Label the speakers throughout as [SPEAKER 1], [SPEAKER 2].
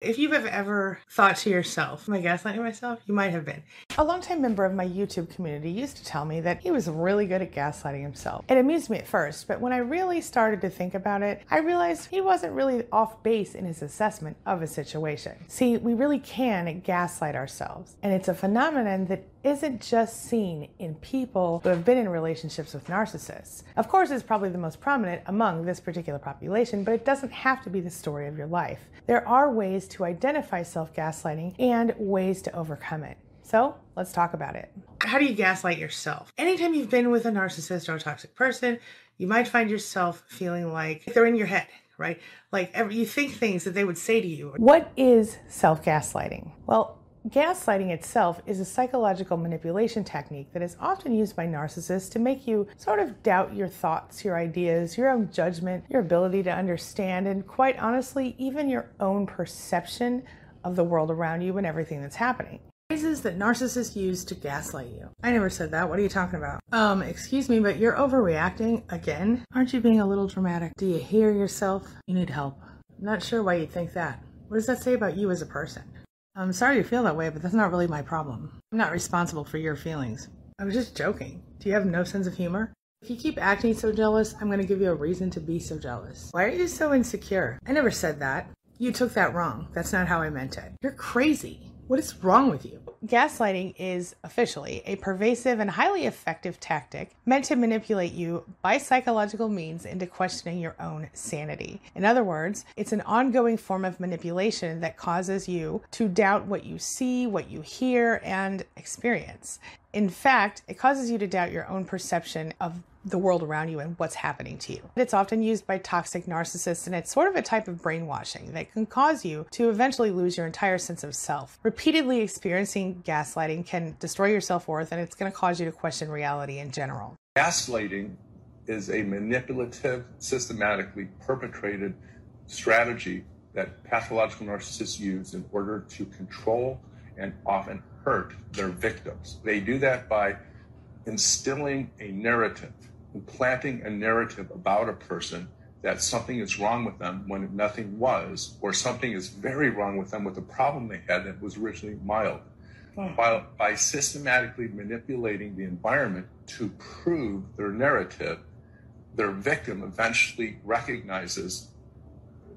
[SPEAKER 1] If you've ever thought to yourself, am I gaslighting myself? You might have been. A longtime member of my YouTube community used to tell me that he was really good at gaslighting himself. It amused me at first, but when I really started to think about it, I realized he wasn't really off base in his assessment of a situation. See, we really can gaslight ourselves, and it's a phenomenon that isn't just seen in people who have been in relationships with narcissists. Of course, it's probably the most prominent among this particular population, but it doesn't have to be the story of your life. There are ways to identify self gaslighting and ways to overcome it. So let's talk about it. How do you gaslight yourself? Anytime you've been with a narcissist or a toxic person, you might find yourself feeling like they're in your head, right? Like every, you think things that they would say to you. What is self gaslighting? Well, Gaslighting itself is a psychological manipulation technique that is often used by narcissists to make you sort of doubt your thoughts, your ideas, your own judgment, your ability to understand, and quite honestly, even your own perception of the world around you and everything that's happening. Phrases that narcissists use to gaslight you. I never said that. What are you talking about? Um, excuse me, but you're overreacting again. Aren't you being a little dramatic? Do you hear yourself? You need help. I'm not sure why you'd think that. What does that say about you as a person? I'm sorry you feel that way, but that's not really my problem. I'm not responsible for your feelings. I was just joking. Do you have no sense of humor? If you keep acting so jealous, I'm going to give you a reason to be so jealous. Why are you so insecure? I never said that. You took that wrong. That's not how I meant it. You're crazy. What is wrong with you? Gaslighting is officially a pervasive and highly effective tactic meant to manipulate you by psychological means into questioning your own sanity. In other words, it's an ongoing form of manipulation that causes you to doubt what you see, what you hear, and experience. In fact, it causes you to doubt your own perception of the world around you and what's happening to you. It's often used by toxic narcissists, and it's sort of a type of brainwashing that can cause you to eventually lose your entire sense of self. Repeatedly experiencing gaslighting can destroy your self worth, and it's going to cause you to question reality in general.
[SPEAKER 2] Gaslighting is a manipulative, systematically perpetrated strategy that pathological narcissists use in order to control and often hurt their victims. They do that by instilling a narrative planting a narrative about a person that something is wrong with them when nothing was, or something is very wrong with them with a problem they had that was originally mild. Hmm. While by systematically manipulating the environment to prove their narrative, their victim eventually recognizes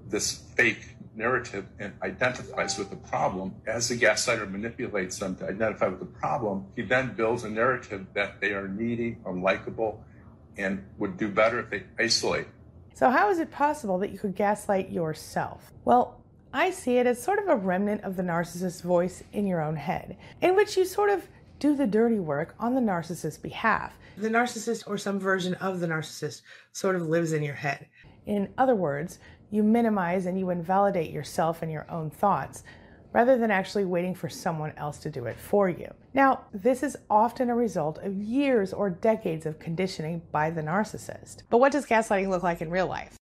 [SPEAKER 2] this fake narrative and identifies with the problem. As the gaslighter manipulates them to identify with the problem, he then builds a narrative that they are needy, unlikable, and would do better if they isolate.
[SPEAKER 1] So, how is it possible that you could gaslight yourself? Well, I see it as sort of a remnant of the narcissist's voice in your own head, in which you sort of do the dirty work on the narcissist's behalf. The narcissist or some version of the narcissist sort of lives in your head. In other words, you minimize and you invalidate yourself and your own thoughts rather than actually waiting for someone else to do it for you. Now, this is often a result of years or decades of conditioning by the narcissist. But what does gaslighting look like in real life?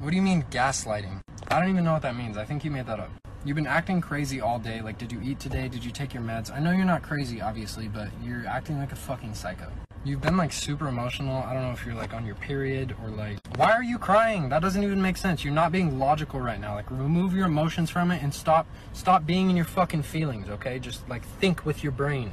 [SPEAKER 3] What do you mean gaslighting? I don't even know what that means. I think you made that up. You've been acting crazy all day. Like, did you eat today? Did you take your meds? I know you're not crazy, obviously, but you're acting like a fucking psycho. You've been like super emotional. I don't know if you're like on your period or like, why are you crying? That doesn't even make sense. You're not being logical right now. Like remove your emotions from it and stop stop being in your fucking feelings, okay? Just like think with your brain.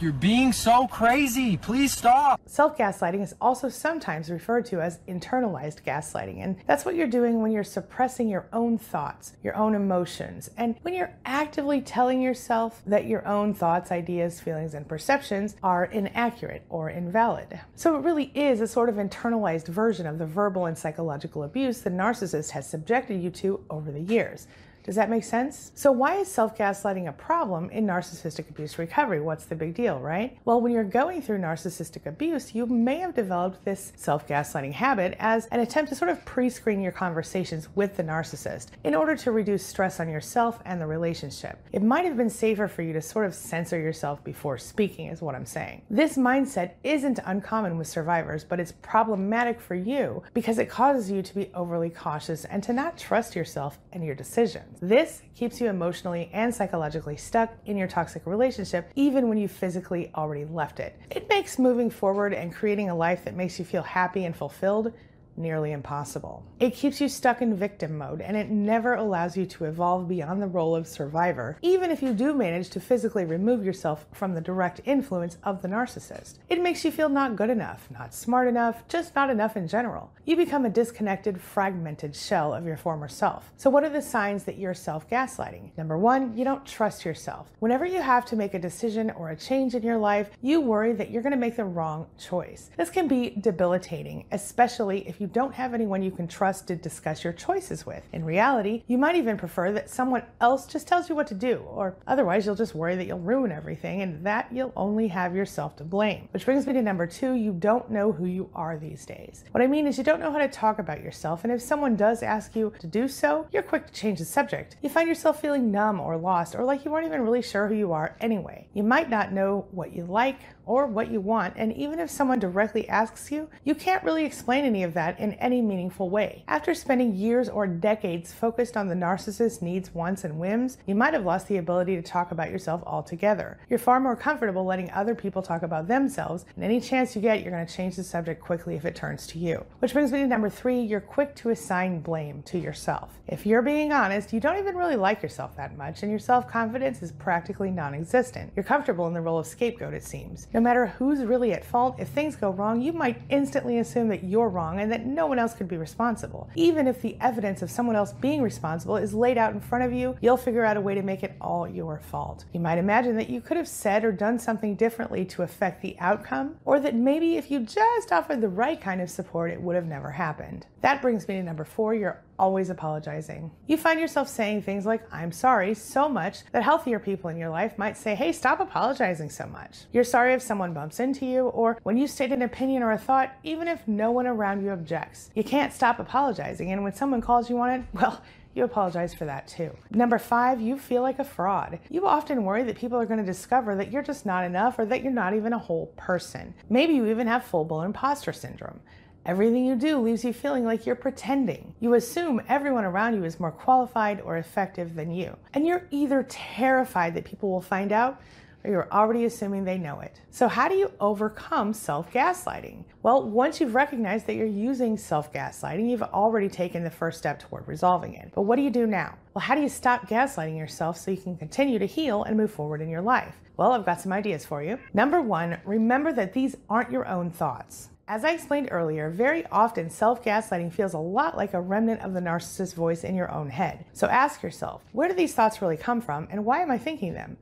[SPEAKER 3] You're being so crazy. Please stop.
[SPEAKER 1] Self gaslighting is also sometimes referred to as internalized gaslighting. And that's what you're doing when you're suppressing your own thoughts, your own emotions, and when you're actively telling yourself that your own thoughts, ideas, feelings, and perceptions are inaccurate or invalid. So it really is a sort of internalized version of the verbal and psychological abuse the narcissist has subjected you to over the years. Does that make sense? So, why is self gaslighting a problem in narcissistic abuse recovery? What's the big deal, right? Well, when you're going through narcissistic abuse, you may have developed this self gaslighting habit as an attempt to sort of pre screen your conversations with the narcissist in order to reduce stress on yourself and the relationship. It might have been safer for you to sort of censor yourself before speaking, is what I'm saying. This mindset isn't uncommon with survivors, but it's problematic for you because it causes you to be overly cautious and to not trust yourself and your decisions. This keeps you emotionally and psychologically stuck in your toxic relationship, even when you physically already left it. It makes moving forward and creating a life that makes you feel happy and fulfilled nearly impossible. It keeps you stuck in victim mode and it never allows you to evolve beyond the role of survivor, even if you do manage to physically remove yourself from the direct influence of the narcissist. It makes you feel not good enough, not smart enough, just not enough in general. You become a disconnected, fragmented shell of your former self. So, what are the signs that you're self gaslighting? Number one, you don't trust yourself. Whenever you have to make a decision or a change in your life, you worry that you're going to make the wrong choice. This can be debilitating, especially if you don't have anyone you can trust to discuss your choices with. In reality, you might even prefer that someone else just tells you what to do, or otherwise, you'll just worry that you'll ruin everything and that you'll only have yourself to blame. Which brings me to number two you don't know who you are these days. What I mean is, you don't know how to talk about yourself, and if someone does ask you to do so, you're quick to change the subject. You find yourself feeling numb or lost, or like you weren't even really sure who you are anyway. You might not know what you like or what you want, and even if someone directly asks you, you can't really explain any of that in any meaningful way. After spending years or decades focused on the narcissist's needs, wants, and whims, you might have lost the ability to talk about yourself altogether. You're far more comfortable letting other people talk about themselves, and any chance you get, you're going to change the subject quickly if it turns to you. Which brings me to number three you're quick to assign blame to yourself. If you're being honest, you don't even really like yourself that much, and your self confidence is practically non existent. You're comfortable in the role of scapegoat, it seems. No matter who's really at fault, if things go wrong, you might instantly assume that you're wrong and that no one else could be responsible. Even if the evidence of someone else being responsible is laid out in front of you, you'll figure out a way to make it all your fault. You might imagine that you could have said or done something differently to affect the outcome, or that maybe if you just offered the right kind of support, it would have never happened. That brings me to number four you're always apologizing. You find yourself saying things like, I'm sorry, so much that healthier people in your life might say, hey, stop apologizing so much. You're sorry if someone bumps into you, or when you state an opinion or a thought, even if no one around you objects. You can't stop apologizing, and when someone calls you on it, well, you apologize for that too. Number five, you feel like a fraud. You often worry that people are going to discover that you're just not enough or that you're not even a whole person. Maybe you even have full blown imposter syndrome. Everything you do leaves you feeling like you're pretending. You assume everyone around you is more qualified or effective than you. And you're either terrified that people will find out or you're already assuming they know it. So, how do you overcome self gaslighting? Well, once you've recognized that you're using self gaslighting, you've already taken the first step toward resolving it. But what do you do now? Well, how do you stop gaslighting yourself so you can continue to heal and move forward in your life? Well, I've got some ideas for you. Number one, remember that these aren't your own thoughts. As I explained earlier, very often self gaslighting feels a lot like a remnant of the narcissist's voice in your own head. So ask yourself, where do these thoughts really come from and why am I thinking them?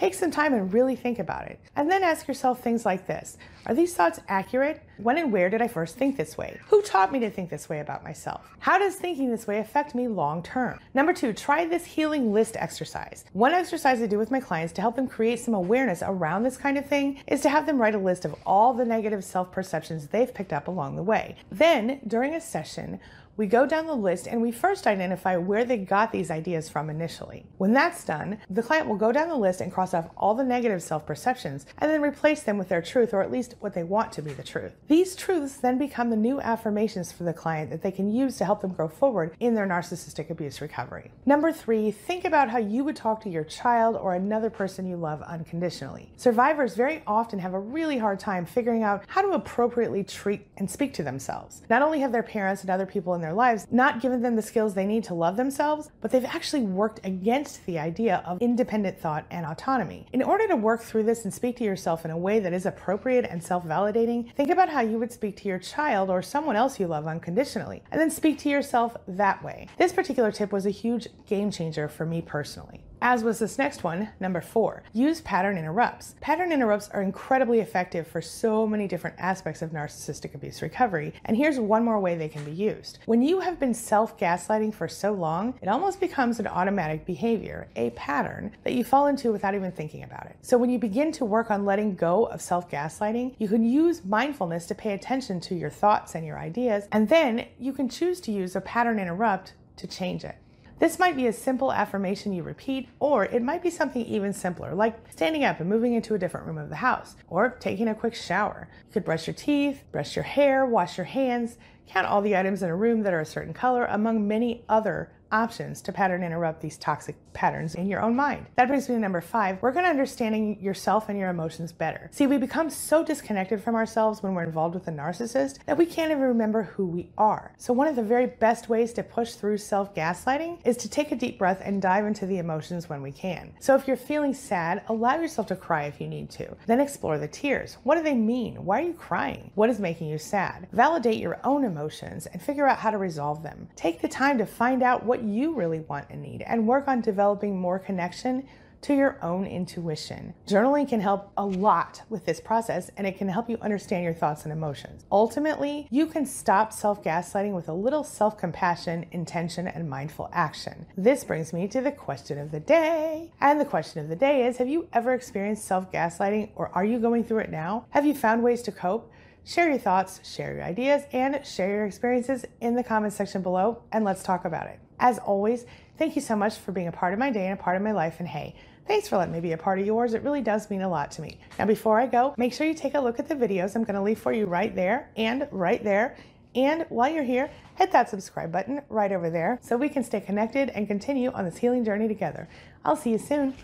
[SPEAKER 1] Take some time and really think about it. And then ask yourself things like this Are these thoughts accurate? When and where did I first think this way? Who taught me to think this way about myself? How does thinking this way affect me long term? Number two, try this healing list exercise. One exercise I do with my clients to help them create some awareness around this kind of thing is to have them write a list of all the negative self perceptions they've picked up along the way. Then, during a session, we go down the list and we first identify where they got these ideas from initially. When that's done, the client will go down the list and cross off all the negative self perceptions and then replace them with their truth or at least what they want to be the truth. These truths then become the new affirmations for the client that they can use to help them grow forward in their narcissistic abuse recovery. Number three, think about how you would talk to your child or another person you love unconditionally. Survivors very often have a really hard time figuring out how to appropriately treat and speak to themselves. Not only have their parents and other people in their lives not given them the skills they need to love themselves, but they've actually worked against the idea of independent thought and autonomy. In order to work through this and speak to yourself in a way that is appropriate and self validating, think about how you would speak to your child or someone else you love unconditionally, and then speak to yourself that way. This particular tip was a huge game changer for me personally as was this next one, number four. Use pattern interrupts. Pattern interrupts are incredibly effective for so many different aspects of narcissistic abuse recovery, and here's one more way they can be used. When you have been self gaslighting for so long, it almost becomes an automatic behavior, a pattern that you fall into without even thinking about it. So when you begin to work on letting go of self gaslighting, you can use mindfulness to pay attention to your thoughts and your ideas, and then you can choose to use a pattern interrupt to change it. This might be a simple affirmation you repeat, or it might be something even simpler, like standing up and moving into a different room of the house, or taking a quick shower. You could brush your teeth, brush your hair, wash your hands, count all the items in a room that are a certain color, among many other options to pattern interrupt these toxic patterns in your own mind. That brings me to number five. Work on understanding yourself and your emotions better. See, we become so disconnected from ourselves when we're involved with a narcissist that we can't even remember who we are. So, one of the very best ways to push through self gaslighting is to take a deep breath and dive into the emotions when we can. So, if you're feeling sad, allow yourself to cry if you need to. Then explore the tears. What do they mean? Why are you crying? What is making you sad? Validate your own emotions and figure out how to resolve them. Take the time to find out what you really want and need and work on developing more connection to your own intuition. Journaling can help a lot with this process and it can help you understand your thoughts and emotions. Ultimately, you can stop self gaslighting with a little self compassion, intention, and mindful action. This brings me to the question of the day. And the question of the day is Have you ever experienced self gaslighting or are you going through it now? Have you found ways to cope? Share your thoughts, share your ideas, and share your experiences in the comments section below, and let's talk about it. As always, thank you so much for being a part of my day and a part of my life. And hey, thanks for letting me be a part of yours. It really does mean a lot to me. Now, before I go, make sure you take a look at the videos I'm going to leave for you right there and right there. And while you're here, hit that subscribe button right over there so we can stay connected and continue on this healing journey together. I'll see you soon.